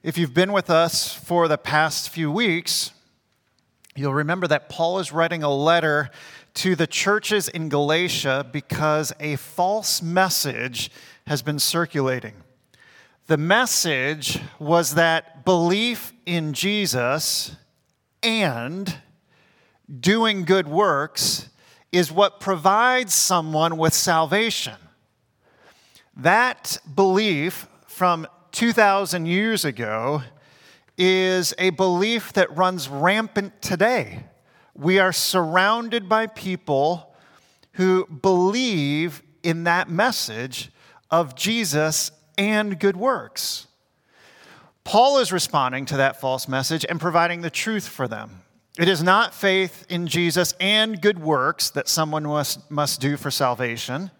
If you've been with us for the past few weeks, you'll remember that Paul is writing a letter to the churches in Galatia because a false message has been circulating. The message was that belief in Jesus and doing good works is what provides someone with salvation. That belief from 2,000 years ago is a belief that runs rampant today. We are surrounded by people who believe in that message of Jesus and good works. Paul is responding to that false message and providing the truth for them. It is not faith in Jesus and good works that someone must, must do for salvation.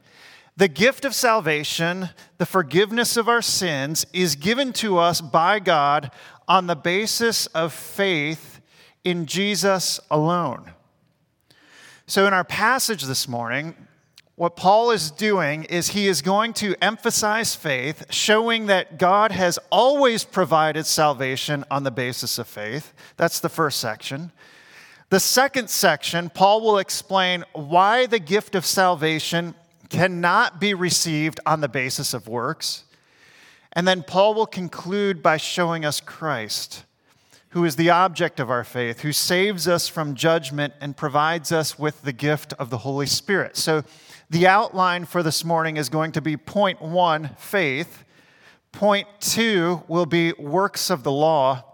The gift of salvation, the forgiveness of our sins, is given to us by God on the basis of faith in Jesus alone. So, in our passage this morning, what Paul is doing is he is going to emphasize faith, showing that God has always provided salvation on the basis of faith. That's the first section. The second section, Paul will explain why the gift of salvation cannot be received on the basis of works. And then Paul will conclude by showing us Christ, who is the object of our faith, who saves us from judgment and provides us with the gift of the Holy Spirit. So, the outline for this morning is going to be point one, faith. Point two will be works of the law.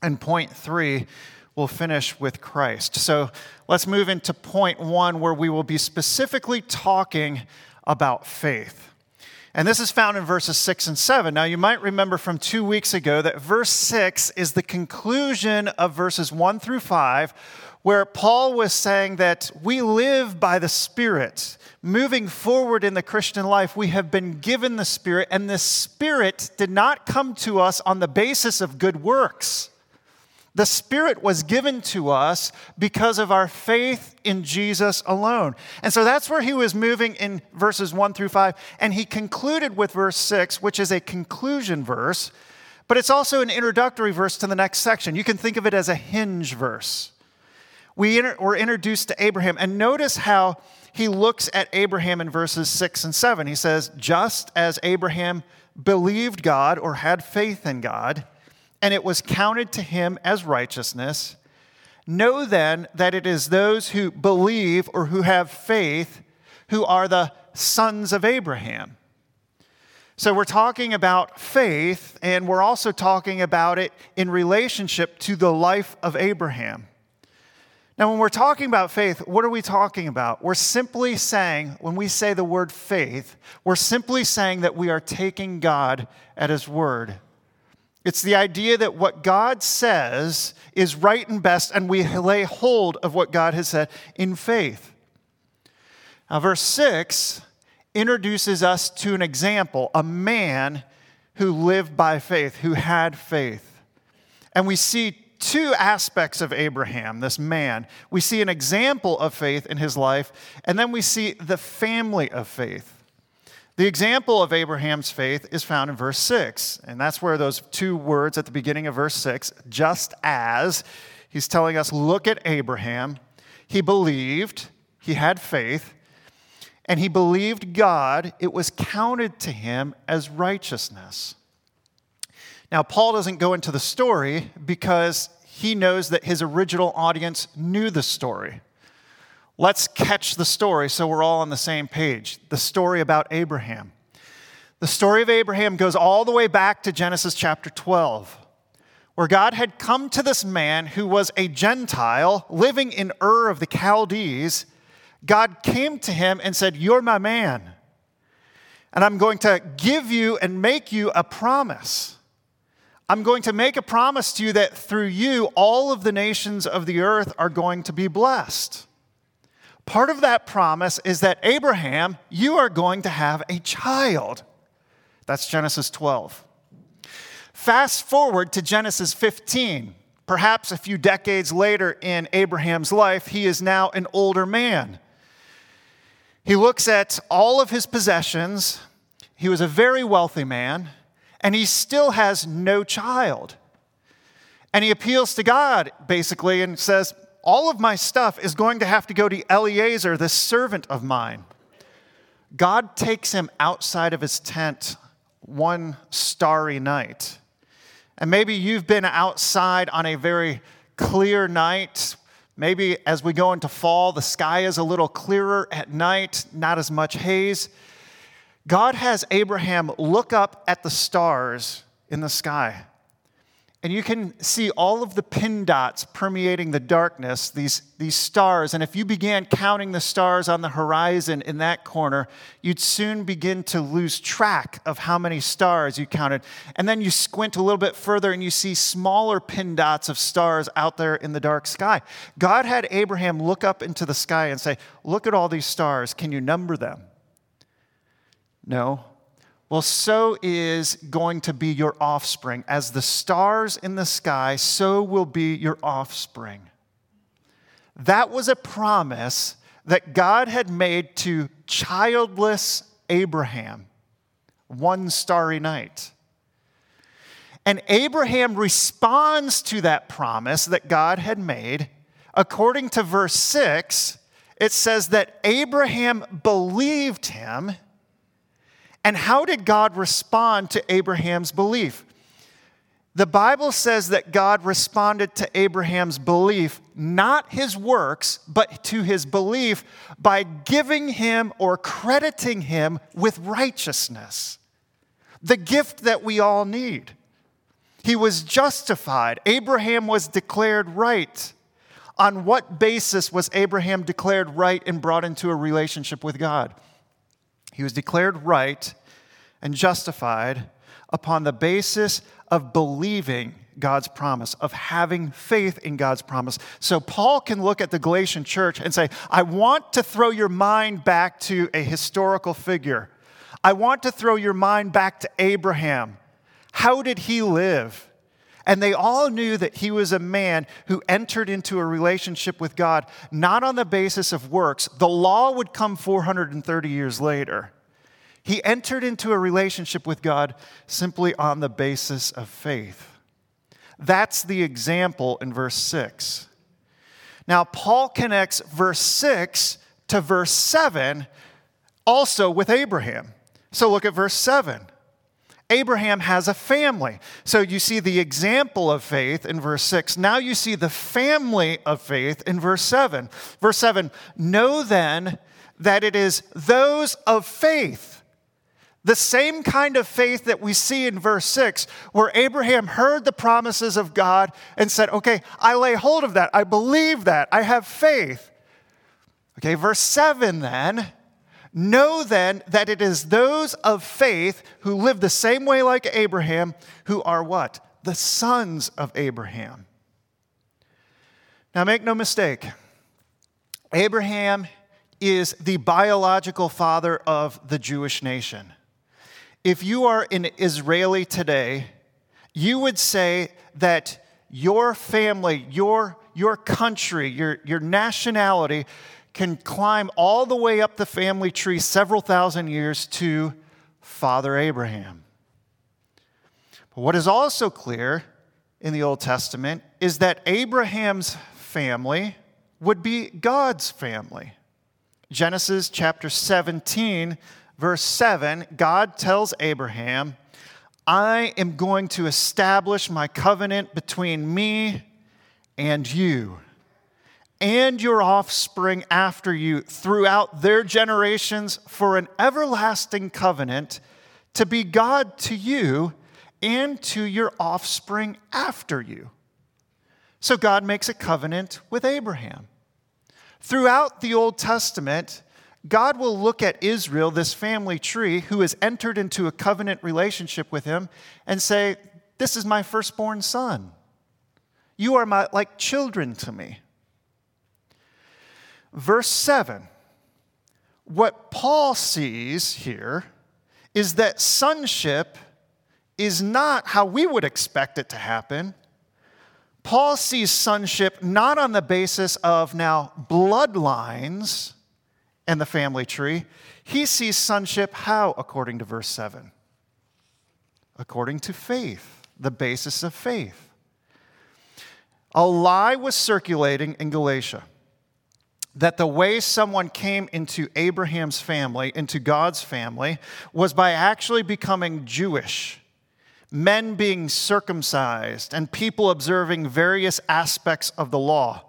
And point three, we'll finish with Christ. So let's move into point one, where we will be specifically talking about faith. And this is found in verses 6 and 7. Now, you might remember from two weeks ago that verse 6 is the conclusion of verses 1 through 5, where Paul was saying that we live by the Spirit. Moving forward in the Christian life, we have been given the Spirit, and the Spirit did not come to us on the basis of good works. The Spirit was given to us because of our faith in Jesus alone. And so that's where he was moving in verses 1 through 5. And he concluded with verse 6, which is a conclusion verse, but it's also an introductory verse to the next section. You can think of it as a hinge verse. We were introduced to Abraham, and notice how he looks at Abraham in verses 6 and 7. He says, Just as Abraham believed God or had faith in God, and it was counted to him as righteousness. Know then that it is those who believe or who have faith who are the sons of Abraham. So we're talking about faith, and we're also talking about it in relationship to the life of Abraham. Now, when we're talking about faith, what are we talking about? We're simply saying, when we say the word faith, we're simply saying that we are taking God at His word. It's the idea that what God says is right and best, and we lay hold of what God has said in faith. Now, verse 6 introduces us to an example, a man who lived by faith, who had faith. And we see two aspects of Abraham, this man. We see an example of faith in his life, and then we see the family of faith. The example of Abraham's faith is found in verse 6, and that's where those two words at the beginning of verse 6, just as, he's telling us, look at Abraham. He believed, he had faith, and he believed God. It was counted to him as righteousness. Now, Paul doesn't go into the story because he knows that his original audience knew the story. Let's catch the story so we're all on the same page. The story about Abraham. The story of Abraham goes all the way back to Genesis chapter 12, where God had come to this man who was a Gentile living in Ur of the Chaldees. God came to him and said, You're my man. And I'm going to give you and make you a promise. I'm going to make a promise to you that through you, all of the nations of the earth are going to be blessed. Part of that promise is that Abraham, you are going to have a child. That's Genesis 12. Fast forward to Genesis 15. Perhaps a few decades later in Abraham's life, he is now an older man. He looks at all of his possessions. He was a very wealthy man. and he still has no child. And he appeals to God, basically, and says, All of my stuff is going to have to go to Eliezer, this servant of mine. God takes him outside of his tent one starry night. And maybe you've been outside on a very clear night. Maybe as we go into fall, the sky is a little clearer at night, not as much haze. God has Abraham look up at the stars in the sky. And you can see all of the pin dots permeating the darkness, these, these stars. And if you began counting the stars on the horizon in that corner, you'd soon begin to lose track of how many stars you counted. And then you squint a little bit further and you see smaller pin dots of stars out there in the dark sky. God had Abraham look up into the sky and say, Look at all these stars. Can you number them? No, well, so is going to be your offspring. As the stars in the sky, so will be your offspring. That was a promise that God had made to childless Abraham one starry night. And Abraham responds to that promise that God had made. According to verse 6, it says that Abraham believed him and how did God respond to Abraham's belief? The Bible says that God responded to Abraham's belief, not his works, but to his belief by giving him or crediting him with righteousness, the gift that we all need. He was justified. Abraham was declared right. On what basis was Abraham declared right and brought into a relationship with God? He was declared right and justified upon the basis of believing God's promise, of having faith in God's promise. So Paul can look at the Galatian church and say, I want to throw your mind back to a historical figure. I want to throw your mind back to Abraham. How did he live? And they all knew that he was a man who entered into a relationship with God not on the basis of works. The law would come 430 years later. He entered into a relationship with God simply on the basis of faith. That's the example in verse 6. Now, Paul connects verse 6 to verse 7 also with Abraham. So look at verse 7. Abraham has a family. So you see the example of faith in verse 6. Now you see the family of faith in verse 7. Verse 7 Know then that it is those of faith the same kind of faith that we see in verse 6, where Abraham heard the promises of God and said, Okay, I lay hold of that. I believe that. I have faith. Okay, verse 7 then. Know then that it is those of faith who live the same way like Abraham who are what? The sons of Abraham. Now, make no mistake, Abraham is the biological father of the Jewish nation. If you are an Israeli today, you would say that your family, your, your country, your, your nationality can climb all the way up the family tree several thousand years to Father Abraham. But what is also clear in the Old Testament is that Abraham's family would be God's family. Genesis chapter 17 verse 7, God tells Abraham, I am going to establish my covenant between me and you and your offspring after you throughout their generations for an everlasting covenant to be God to you and to your offspring after you. So God makes a covenant with Abraham. Throughout the Old Testament, God will look at Israel, this family tree, who has entered into a covenant relationship with him, and say, This is my firstborn son. You are my, like children to me. Verse 7 what Paul sees here is that sonship is not how we would expect it to happen. Paul sees sonship not on the basis of now bloodlines and the family tree. He sees sonship how, according to verse 7? according to faith, the basis of faith. A lie was circulating in Galatia that the way someone came into Abraham's family, into God's family, was by actually becoming Jewish, men being circumcised, and people observing various aspects of the law.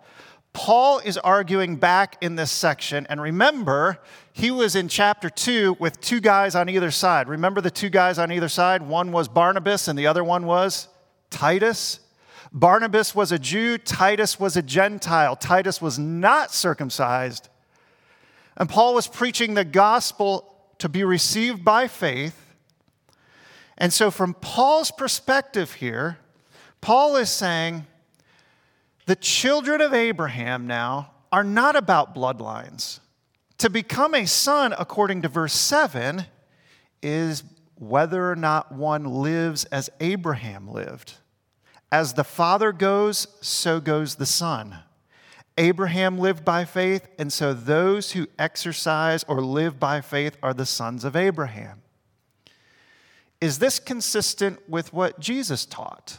Paul is arguing back in this section, and remember, he was in chapter 2 with two guys on either side. Remember the two guys on either side? One was Barnabas, and the other one was Titus. Barnabas was a Jew, Titus was a Gentile. Titus was not circumcised. And Paul was preaching the gospel to be received by faith. And so, from Paul's perspective here, Paul is saying the children of Abraham now are not about bloodlines. To become a son, according to verse 7, is whether or not one lives as Abraham lived. As the Father goes, so goes the Son. Abraham lived by faith, and so those who exercise or live by faith are the sons of Abraham. Is this consistent with what Jesus taught?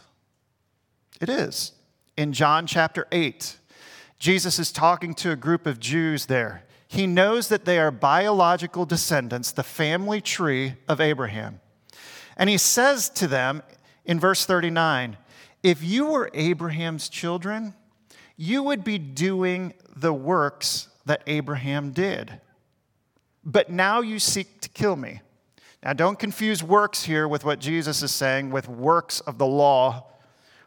It is. In John chapter 8, Jesus is talking to a group of Jews there. He knows that they are biological descendants, the family tree of Abraham. And he says to them in verse 39 if you were Abraham's children, you would be doing the works that Abraham did. But now you seek to kill me. Now, don't confuse works here with what Jesus is saying with works of the law.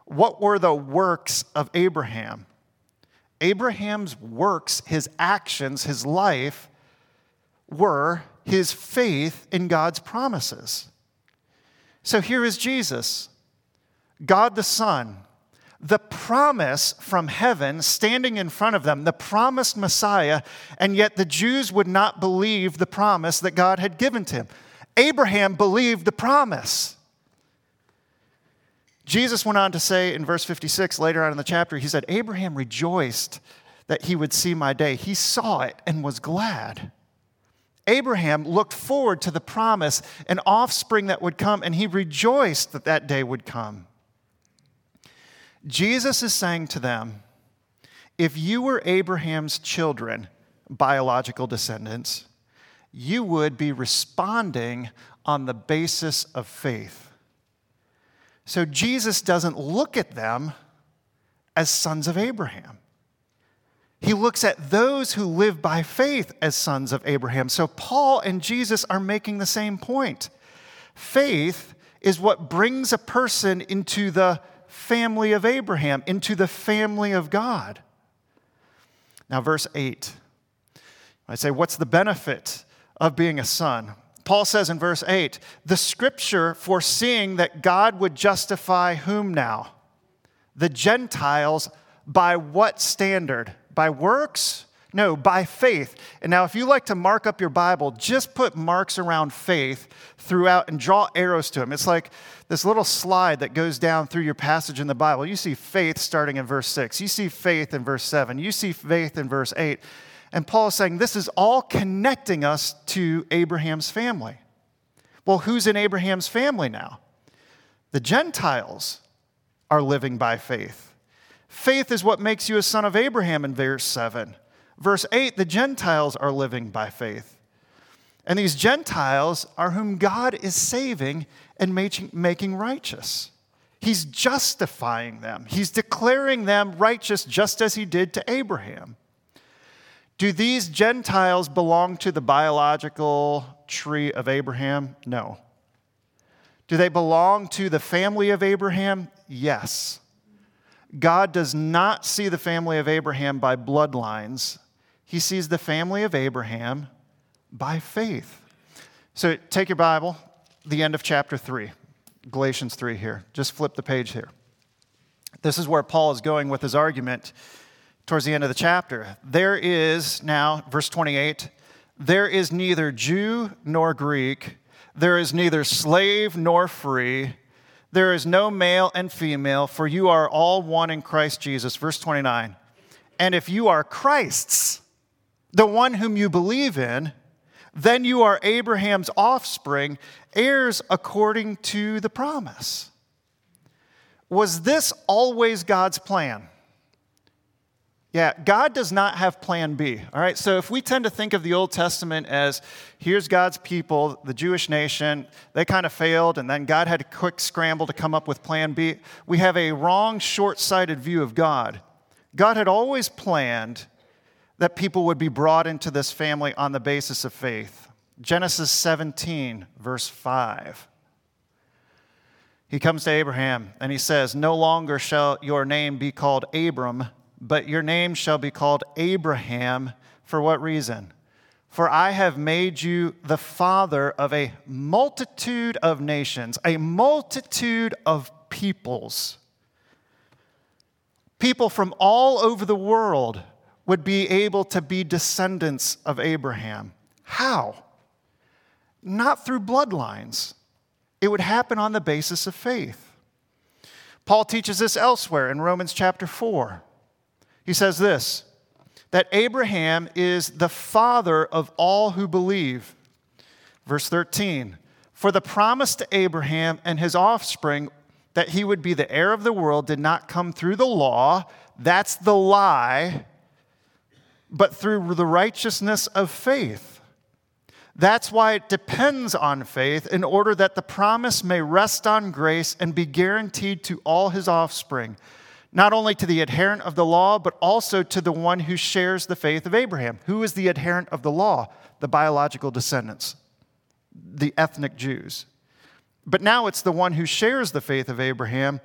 What were the works of Abraham? Abraham's works, his actions, his life were his faith in God's promises. So here is Jesus God the Son, the promise from heaven standing in front of them, the promised Messiah, and yet the Jews would not believe the promise that God had given to him. Abraham believed the promise. Jesus went on to say in verse 56, later on in the chapter, he said, Abraham rejoiced that he would see my day. He saw it and was glad. Abraham looked forward to the promise, an offspring that would come, and he rejoiced that that day would come. Jesus is saying to them, if you were Abraham's children, biological descendants, you would be responding on the basis of faith. So Jesus doesn't look at them as sons of Abraham. He looks at those who live by faith as sons of Abraham. So Paul and Jesus are making the same point. Faith is what brings a person into the family of Abraham, into the family of God. Now, verse 8. I say, what's the benefit of being a son? Paul says in verse 8, the scripture foreseeing that God would justify whom now? The Gentiles by what standard? By works? No, by faith. And now, if you like to mark up your Bible, just put marks around faith throughout and draw arrows to them. It's like this little slide that goes down through your passage in the Bible. You see faith starting in verse 6, you see faith in verse 7, you see faith in verse 8. And Paul is saying this is all connecting us to Abraham's family. Well, who's in Abraham's family now? The Gentiles are living by faith. Faith is what makes you a son of Abraham in verse 7. Verse 8, the Gentiles are living by faith. And these Gentiles are whom God is saving and making righteous. He's justifying them, He's declaring them righteous just as He did to Abraham. Do these Gentiles belong to the biological tree of Abraham? No. Do they belong to the family of Abraham? Yes. God does not see the family of Abraham by bloodlines, he sees the family of Abraham by faith. So take your Bible, the end of chapter 3, Galatians 3 here. Just flip the page here. This is where Paul is going with his argument towards the end of the chapter. There is now, verse 28, there is neither Jew nor Greek, there is neither slave nor free. There is no male and female, for you are all one in Christ Jesus. Verse 29. And if you are Christ's, the one whom you believe in, then you are Abraham's offspring, heirs according to the promise. Was this always God's plan? Yeah, God does not have plan B. All right, so if we tend to think of the Old Testament as here's God's people, the Jewish nation, they kind of failed, and then God had a quick scramble to come up with plan B, we have a wrong, short sighted view of God. God had always planned that people would be brought into this family on the basis of faith. Genesis 17, verse 5. He comes to Abraham and he says, No longer shall your name be called Abram but your name shall be called Abraham. For what reason? For I have made you the father of a multitude of nations, a multitude of peoples. People from all over the world would be able to be descendants of Abraham. How? Not through bloodlines, it would happen on the basis of faith. Paul teaches this elsewhere in Romans chapter 4. He says this that Abraham is the father of all who believe. Verse 13 For the promise to Abraham and his offspring that he would be the heir of the world did not come through the law, that's the lie, but through the righteousness of faith. That's why it depends on faith in order that the promise may rest on grace and be guaranteed to all his offspring not only to the adherent of the law, but also to the one who shares the faith of Abraham. Who is the adherent of the law? The biological descendants, the ethnic Jews. But now it's the one who shares the faith of Abraham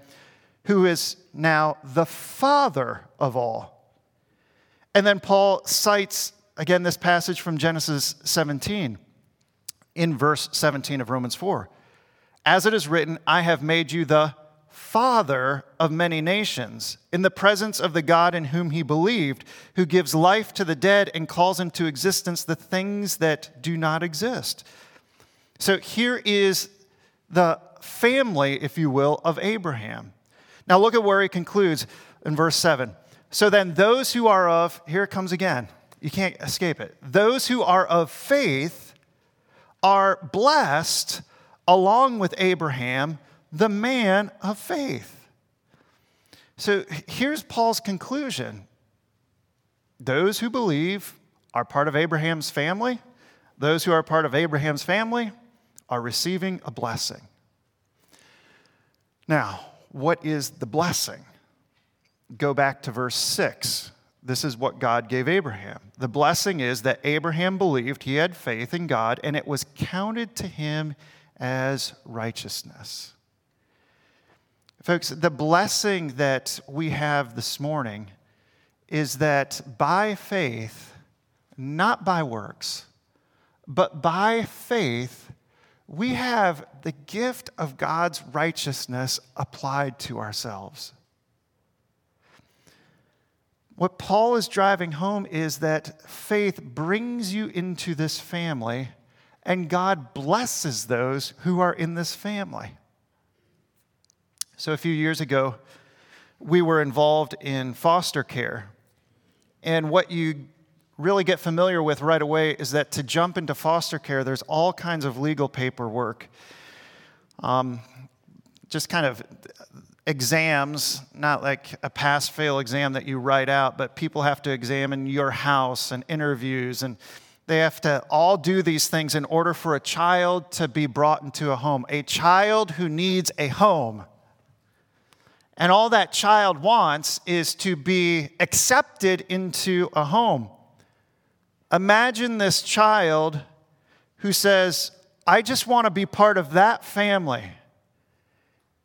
who is now the father of all. And then Paul cites again this passage from Genesis 17 in verse 17 of Romans 4. As it is written, I have made you the father of many nations, in the presence of the God in whom he believed, who gives life to the dead and calls into existence the things that do not exist. So here is the family, if you will, of Abraham. Now look at where he concludes in verse 7. So then, those who are of, here it comes again, you can't escape it. Those who are of faith are blessed along with Abraham the man of faith. So here's Paul's conclusion those who believe are part of Abraham's family, those who are part of Abraham's family are receiving a blessing. Now, what is the blessing? Go back to verse 6. This is what God gave Abraham. The blessing is that Abraham believed he had faith in God and it was counted to him as righteousness. Folks, the blessing that we have this morning is that by faith, not by works, but by faith, we have the gift of God's righteousness applied to ourselves. What Paul is driving home is that faith brings you into this family, and God blesses those who are in this family. So, a few years ago, we were involved in foster care. And what you really get familiar with right away is that to jump into foster care, there's all kinds of legal paperwork. Um, just kind of exams, not like a pass fail exam that you write out, but people have to examine your house and interviews, and they have to all do these things in order for a child to be brought into a home. A child who needs a home and all that child wants is to be accepted into a home. Imagine this child who says, I just want to be part of that family.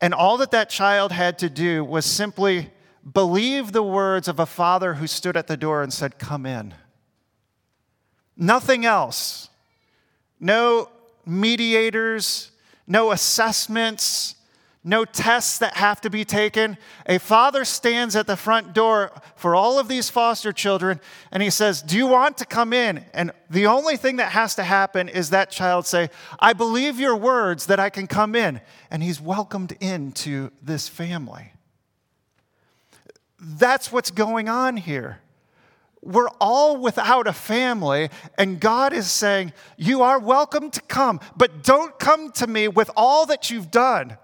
And all that that child had to do was simply believe the words of a father who stood at the door and said, Come in. Nothing else. No mediators, no assessments, no tests that have to be taken. A father stands at the front door for all of these foster children and he says, Do you want to come in? And the only thing that has to happen is that child say, I believe your words that I can come in. And he's welcomed into this family. That's what's going on here. We're all without a family, and God is saying, You are welcome to come, but don't come to me with all that you've done.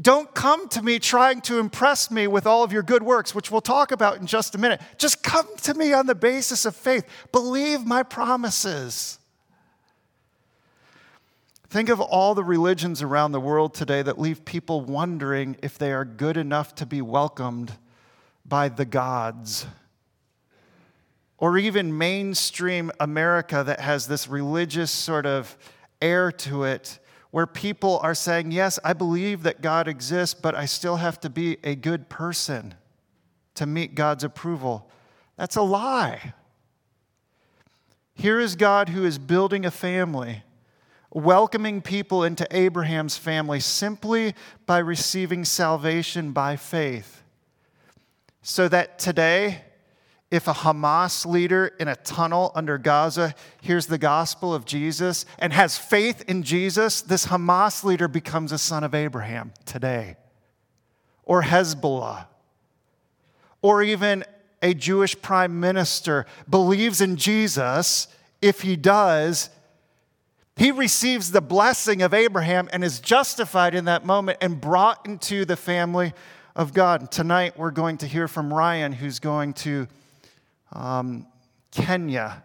Don't come to me trying to impress me with all of your good works, which we'll talk about in just a minute. Just come to me on the basis of faith. Believe my promises. Think of all the religions around the world today that leave people wondering if they are good enough to be welcomed by the gods. Or even mainstream America that has this religious sort of air to it, where people are saying, Yes, I believe that God exists, but I still have to be a good person to meet God's approval. That's a lie. Here is God who is building a family welcoming people into Abraham's family simply by receiving salvation by faith. So that today, if a Hamas leader in a tunnel under Gaza hears the gospel of Jesus and has faith in Jesus, this Hamas leader becomes a son of Abraham today. Or Hezbollah. Or even a Jewish prime minister believes in Jesus. If he does, he receives the blessing of Abraham and is justified in that moment and brought into the family of God. Tonight, we're going to hear from Ryan, who's going to um, Kenya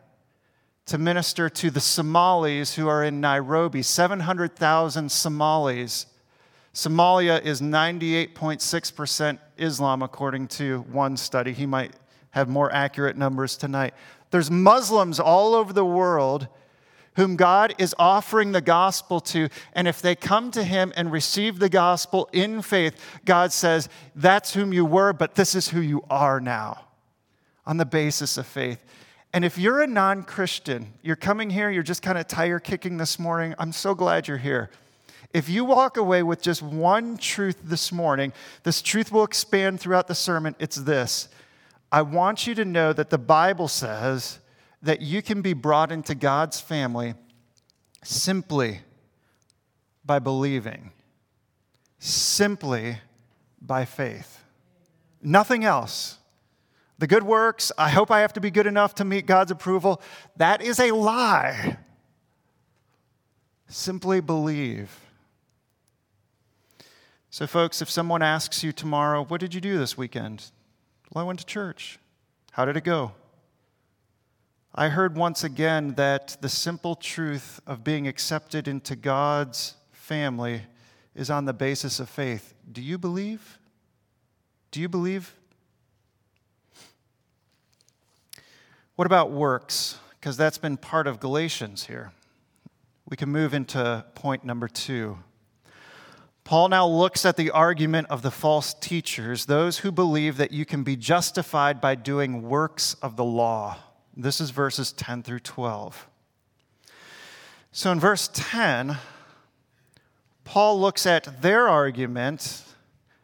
to minister to the Somalis who are in Nairobi 700,000 Somalis. Somalia is 98.6% Islam, according to one study. He might have more accurate numbers tonight. There's Muslims all over the world whom God is offering the gospel to. And if they come to him and receive the gospel in faith, God says, That's whom you were, but this is who you are now on the basis of faith. And if you're a non Christian, you're coming here, you're just kind of tire kicking this morning, I'm so glad you're here. If you walk away with just one truth this morning, this truth will expand throughout the sermon. It's this I want you to know that the Bible says that you can be brought into God's family simply by believing, simply by faith. Nothing else. The good works, I hope I have to be good enough to meet God's approval, that is a lie. Simply believe. So, folks, if someone asks you tomorrow, What did you do this weekend? Well, I went to church. How did it go? I heard once again that the simple truth of being accepted into God's family is on the basis of faith. Do you believe? Do you believe? What about works? Because that's been part of Galatians here. We can move into point number two. Paul now looks at the argument of the false teachers, those who believe that you can be justified by doing works of the law. This is verses 10 through 12. So in verse 10, Paul looks at their argument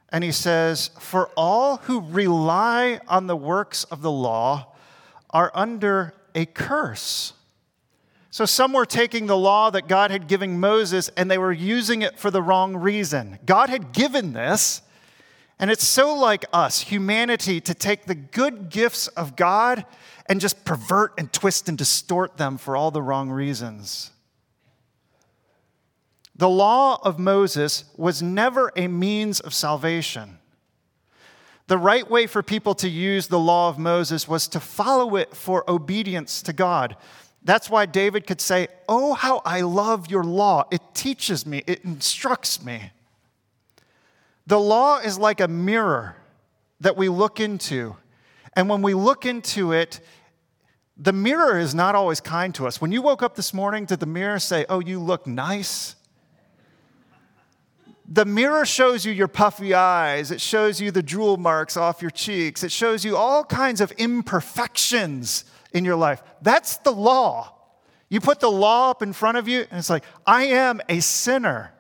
and he says, For all who rely on the works of the law are under a curse. So some were taking the law that God had given Moses and they were using it for the wrong reason. God had given this, and it's so like us, humanity, to take the good gifts of God and just pervert and twist and distort them for all the wrong reasons. The law of Moses was never a means of salvation. The right way for people to use the law of Moses was to follow it for obedience to God. That's why David could say, Oh, how I love your law. It teaches me, it instructs me. The law is like a mirror that we look into. And when we look into it, the mirror is not always kind to us. When you woke up this morning, did the mirror say, Oh, you look nice? The mirror shows you your puffy eyes. It shows you the drool marks off your cheeks. It shows you all kinds of imperfections in your life. That's the law. You put the law up in front of you, and it's like, I am a sinner.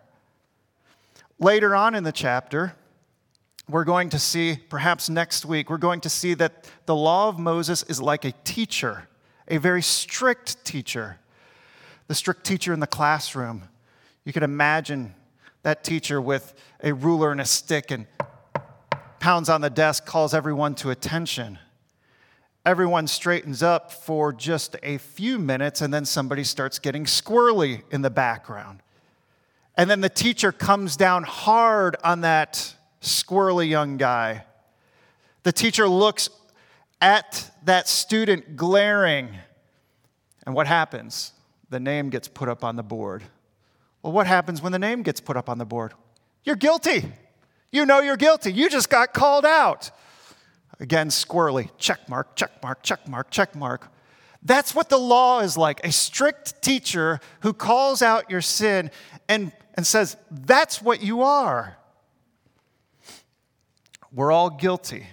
Later on in the chapter, we're going to see, perhaps next week, we're going to see that the law of Moses is like a teacher a very strict teacher, the strict teacher in the classroom. You could imagine that teacher with a ruler and a stick and pounds on the desk, calls everyone to attention. everyone straightens up for just a few minutes, and then somebody starts getting squirrely in the background. And then the teacher comes down hard on that squirrely young guy. The teacher looks at that student glaring, and what happens? The name gets put up on the board. Well, what happens when the name gets put up on the board? You're guilty. You know you're guilty. You just got called out. Again, squirrely. Check mark, check mark, check mark, check mark. That's what the law is like a strict teacher who calls out your sin and, and says, That's what you are. We're all guilty.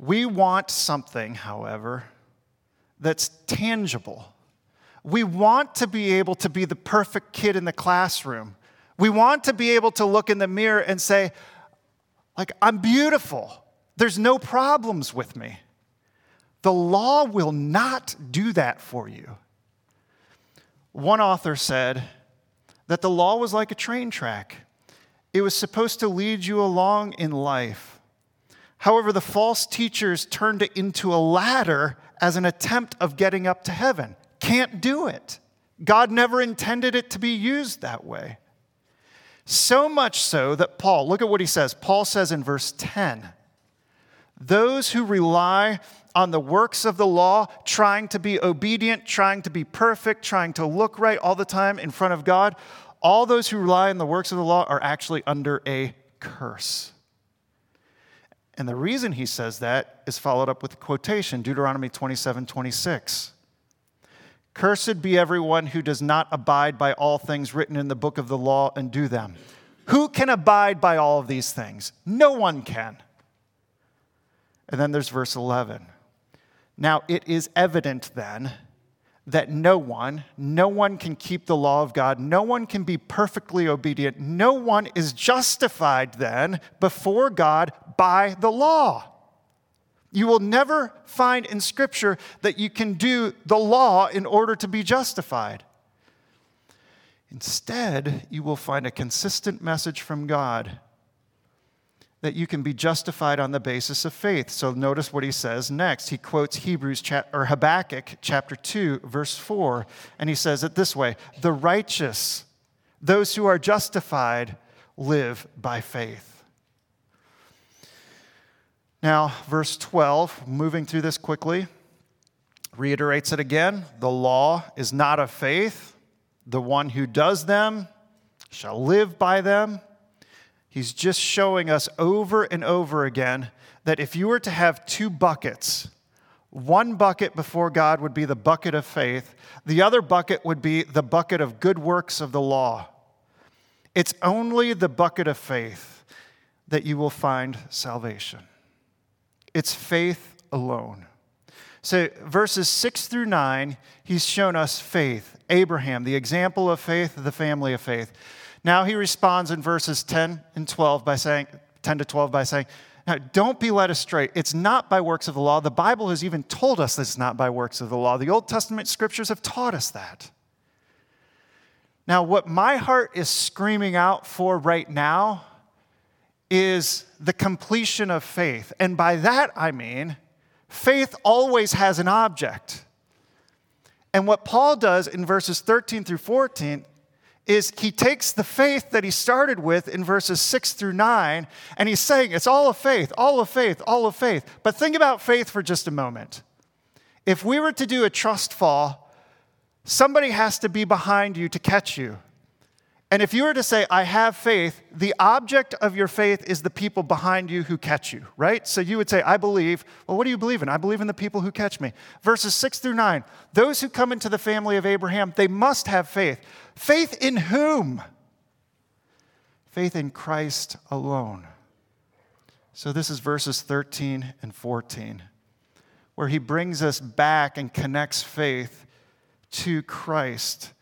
We want something, however, that's tangible. We want to be able to be the perfect kid in the classroom. We want to be able to look in the mirror and say, like, I'm beautiful. There's no problems with me. The law will not do that for you. One author said that the law was like a train track, it was supposed to lead you along in life. However, the false teachers turned it into a ladder as an attempt of getting up to heaven. Can't do it. God never intended it to be used that way. So much so that Paul, look at what he says. Paul says in verse 10 those who rely on the works of the law, trying to be obedient, trying to be perfect, trying to look right all the time in front of God, all those who rely on the works of the law are actually under a curse. And the reason he says that is followed up with a quotation Deuteronomy 27 26. Cursed be everyone who does not abide by all things written in the book of the law and do them. Who can abide by all of these things? No one can. And then there's verse 11. Now it is evident then that no one, no one can keep the law of God. No one can be perfectly obedient. No one is justified then before God by the law. You will never find in Scripture that you can do the law in order to be justified. Instead, you will find a consistent message from God that you can be justified on the basis of faith. So notice what he says next. He quotes Hebrews or Habakkuk chapter 2 verse 4 and he says it this way, "The righteous, those who are justified live by faith." Now, verse 12, moving through this quickly, reiterates it again. The law is not of faith. The one who does them shall live by them. He's just showing us over and over again that if you were to have two buckets, one bucket before God would be the bucket of faith, the other bucket would be the bucket of good works of the law. It's only the bucket of faith that you will find salvation. It's faith alone. So, verses 6 through 9, he's shown us faith. Abraham, the example of faith, the family of faith. Now he responds in verses 10 and 12 by saying, 10 to 12 by saying, now, don't be led astray. It's not by works of the law. The Bible has even told us that it's not by works of the law. The Old Testament scriptures have taught us that. Now, what my heart is screaming out for right now is the completion of faith. And by that, I mean, faith always has an object. And what Paul does in verses 13 through 14 is he takes the faith that he started with in verses 6 through 9 and he's saying it's all of faith, all of faith, all of faith. But think about faith for just a moment. If we were to do a trust fall, somebody has to be behind you to catch you. And if you were to say, I have faith, the object of your faith is the people behind you who catch you, right? So you would say, I believe. Well, what do you believe in? I believe in the people who catch me. Verses 6 through 9 those who come into the family of Abraham, they must have faith. Faith in whom? Faith in Christ alone. So this is verses 13 and 14, where he brings us back and connects faith to Christ.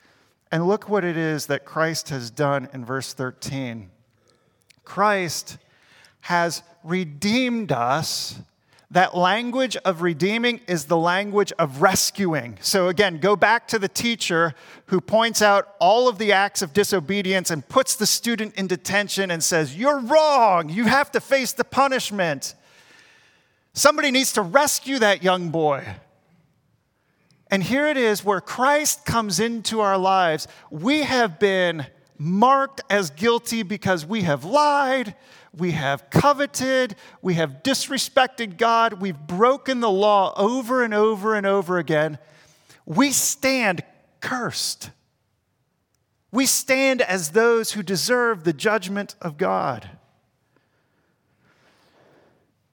And look what it is that Christ has done in verse 13. Christ has redeemed us that language of redeeming is the language of rescuing. So, again, go back to the teacher who points out all of the acts of disobedience and puts the student in detention and says, You're wrong. You have to face the punishment. Somebody needs to rescue that young boy. And here it is where Christ comes into our lives. We have been marked as guilty because we have lied, we have coveted, we have disrespected God, we've broken the law over and over and over again. We stand cursed. We stand as those who deserve the judgment of God.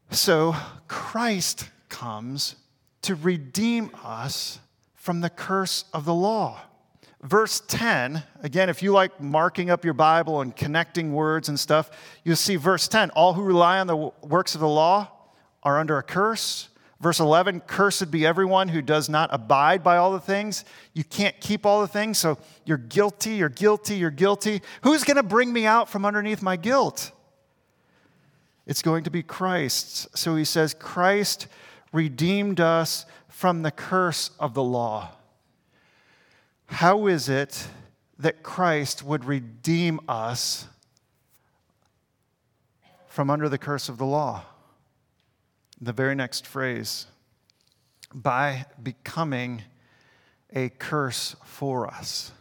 So Christ comes to redeem us from the curse of the law. Verse 10, again, if you like marking up your Bible and connecting words and stuff, you'll see verse 10 all who rely on the works of the law are under a curse. Verse 11, cursed be everyone who does not abide by all the things. You can't keep all the things, so you're guilty, you're guilty, you're guilty. Who's going to bring me out from underneath my guilt? It's going to be Christ. So he says, Christ redeemed us from the curse of the law. How is it that Christ would redeem us from under the curse of the law? the very next phrase by becoming a curse for us.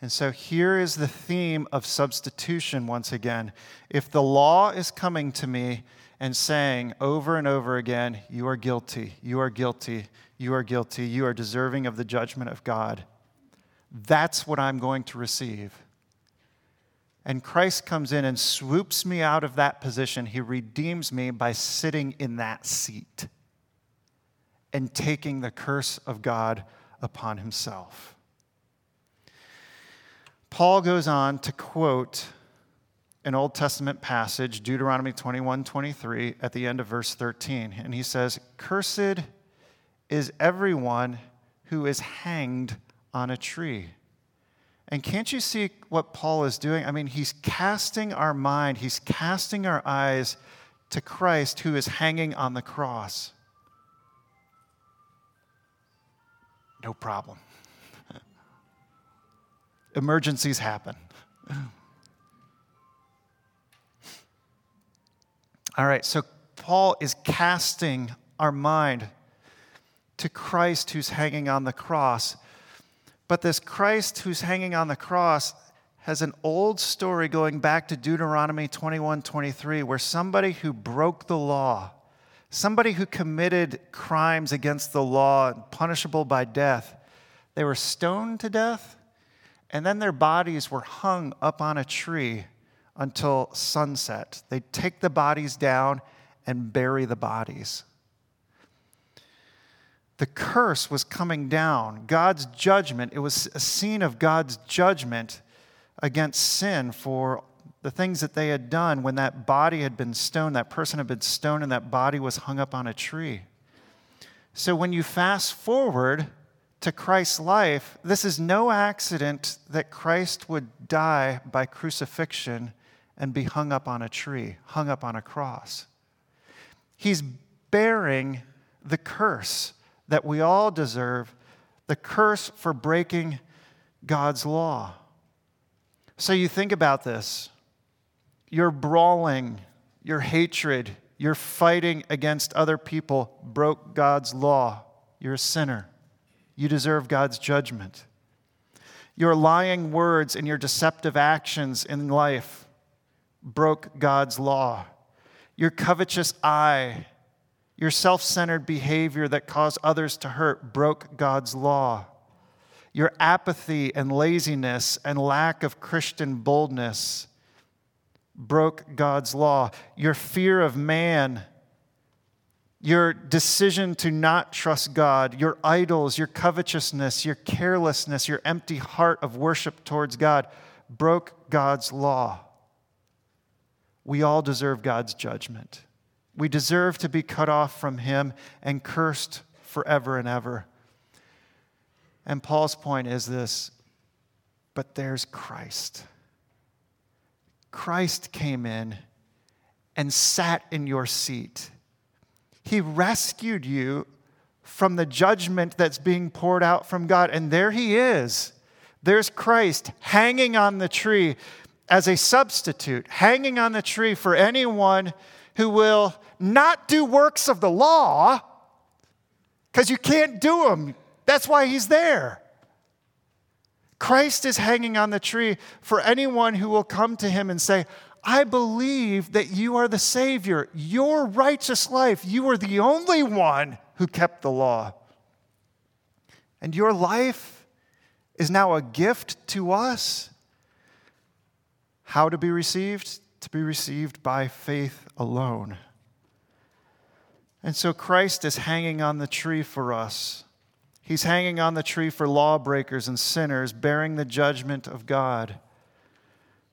And so here is the theme of substitution once again. If the law is coming to me and saying over and over again, You are guilty, you are guilty, you are guilty, you are deserving of the judgment of God, that's what I'm going to receive. And Christ comes in and swoops me out of that position. He redeems me by sitting in that seat and taking the curse of God upon himself. Paul goes on to quote an Old Testament passage, Deuteronomy 21 23, at the end of verse 13. And he says, Cursed is everyone who is hanged on a tree. And can't you see what Paul is doing? I mean, he's casting our mind, he's casting our eyes to Christ who is hanging on the cross. No problem. Emergencies happen. All right, so Paul is casting our mind to Christ who's hanging on the cross. But this Christ who's hanging on the cross has an old story going back to Deuteronomy 21 23, where somebody who broke the law, somebody who committed crimes against the law, punishable by death, they were stoned to death, and then their bodies were hung up on a tree until sunset. They'd take the bodies down and bury the bodies the curse was coming down. God's judgment, it was a scene of God's judgment against sin for the things that they had done when that body had been stoned, that person had been stoned, and that body was hung up on a tree. So when you fast forward to Christ's life, this is no accident that Christ would die by crucifixion and be hung up on a tree, hung up on a cross. He's bearing the curse that we all deserve the curse for breaking God's law. So you think about this your brawling, your hatred, your fighting against other people broke God's law. You're a sinner. You deserve God's judgment. Your lying words and your deceptive actions in life broke God's law. Your covetous eye your self centered behavior that caused others to hurt broke God's law. Your apathy and laziness and lack of Christian boldness broke God's law. Your fear of man, your decision to not trust God, your idols, your covetousness, your carelessness, your empty heart of worship towards God broke God's law. We all deserve God's judgment. We deserve to be cut off from Him and cursed forever and ever. And Paul's point is this but there's Christ. Christ came in and sat in your seat. He rescued you from the judgment that's being poured out from God. And there he is. There's Christ hanging on the tree. As a substitute, hanging on the tree for anyone who will not do works of the law, because you can't do them. That's why he's there. Christ is hanging on the tree for anyone who will come to him and say, I believe that you are the Savior. Your righteous life, you are the only one who kept the law. And your life is now a gift to us. How to be received? To be received by faith alone. And so Christ is hanging on the tree for us. He's hanging on the tree for lawbreakers and sinners, bearing the judgment of God,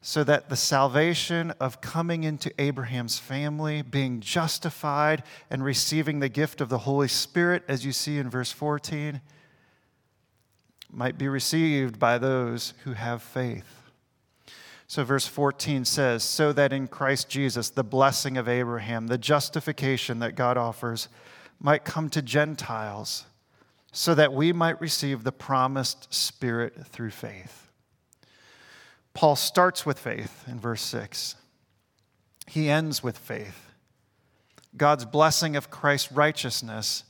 so that the salvation of coming into Abraham's family, being justified, and receiving the gift of the Holy Spirit, as you see in verse 14, might be received by those who have faith. So, verse 14 says, So that in Christ Jesus, the blessing of Abraham, the justification that God offers, might come to Gentiles so that we might receive the promised Spirit through faith. Paul starts with faith in verse 6. He ends with faith. God's blessing of Christ's righteousness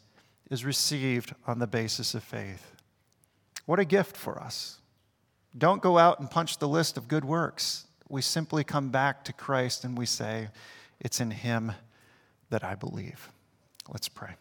is received on the basis of faith. What a gift for us. Don't go out and punch the list of good works. We simply come back to Christ and we say, It's in Him that I believe. Let's pray.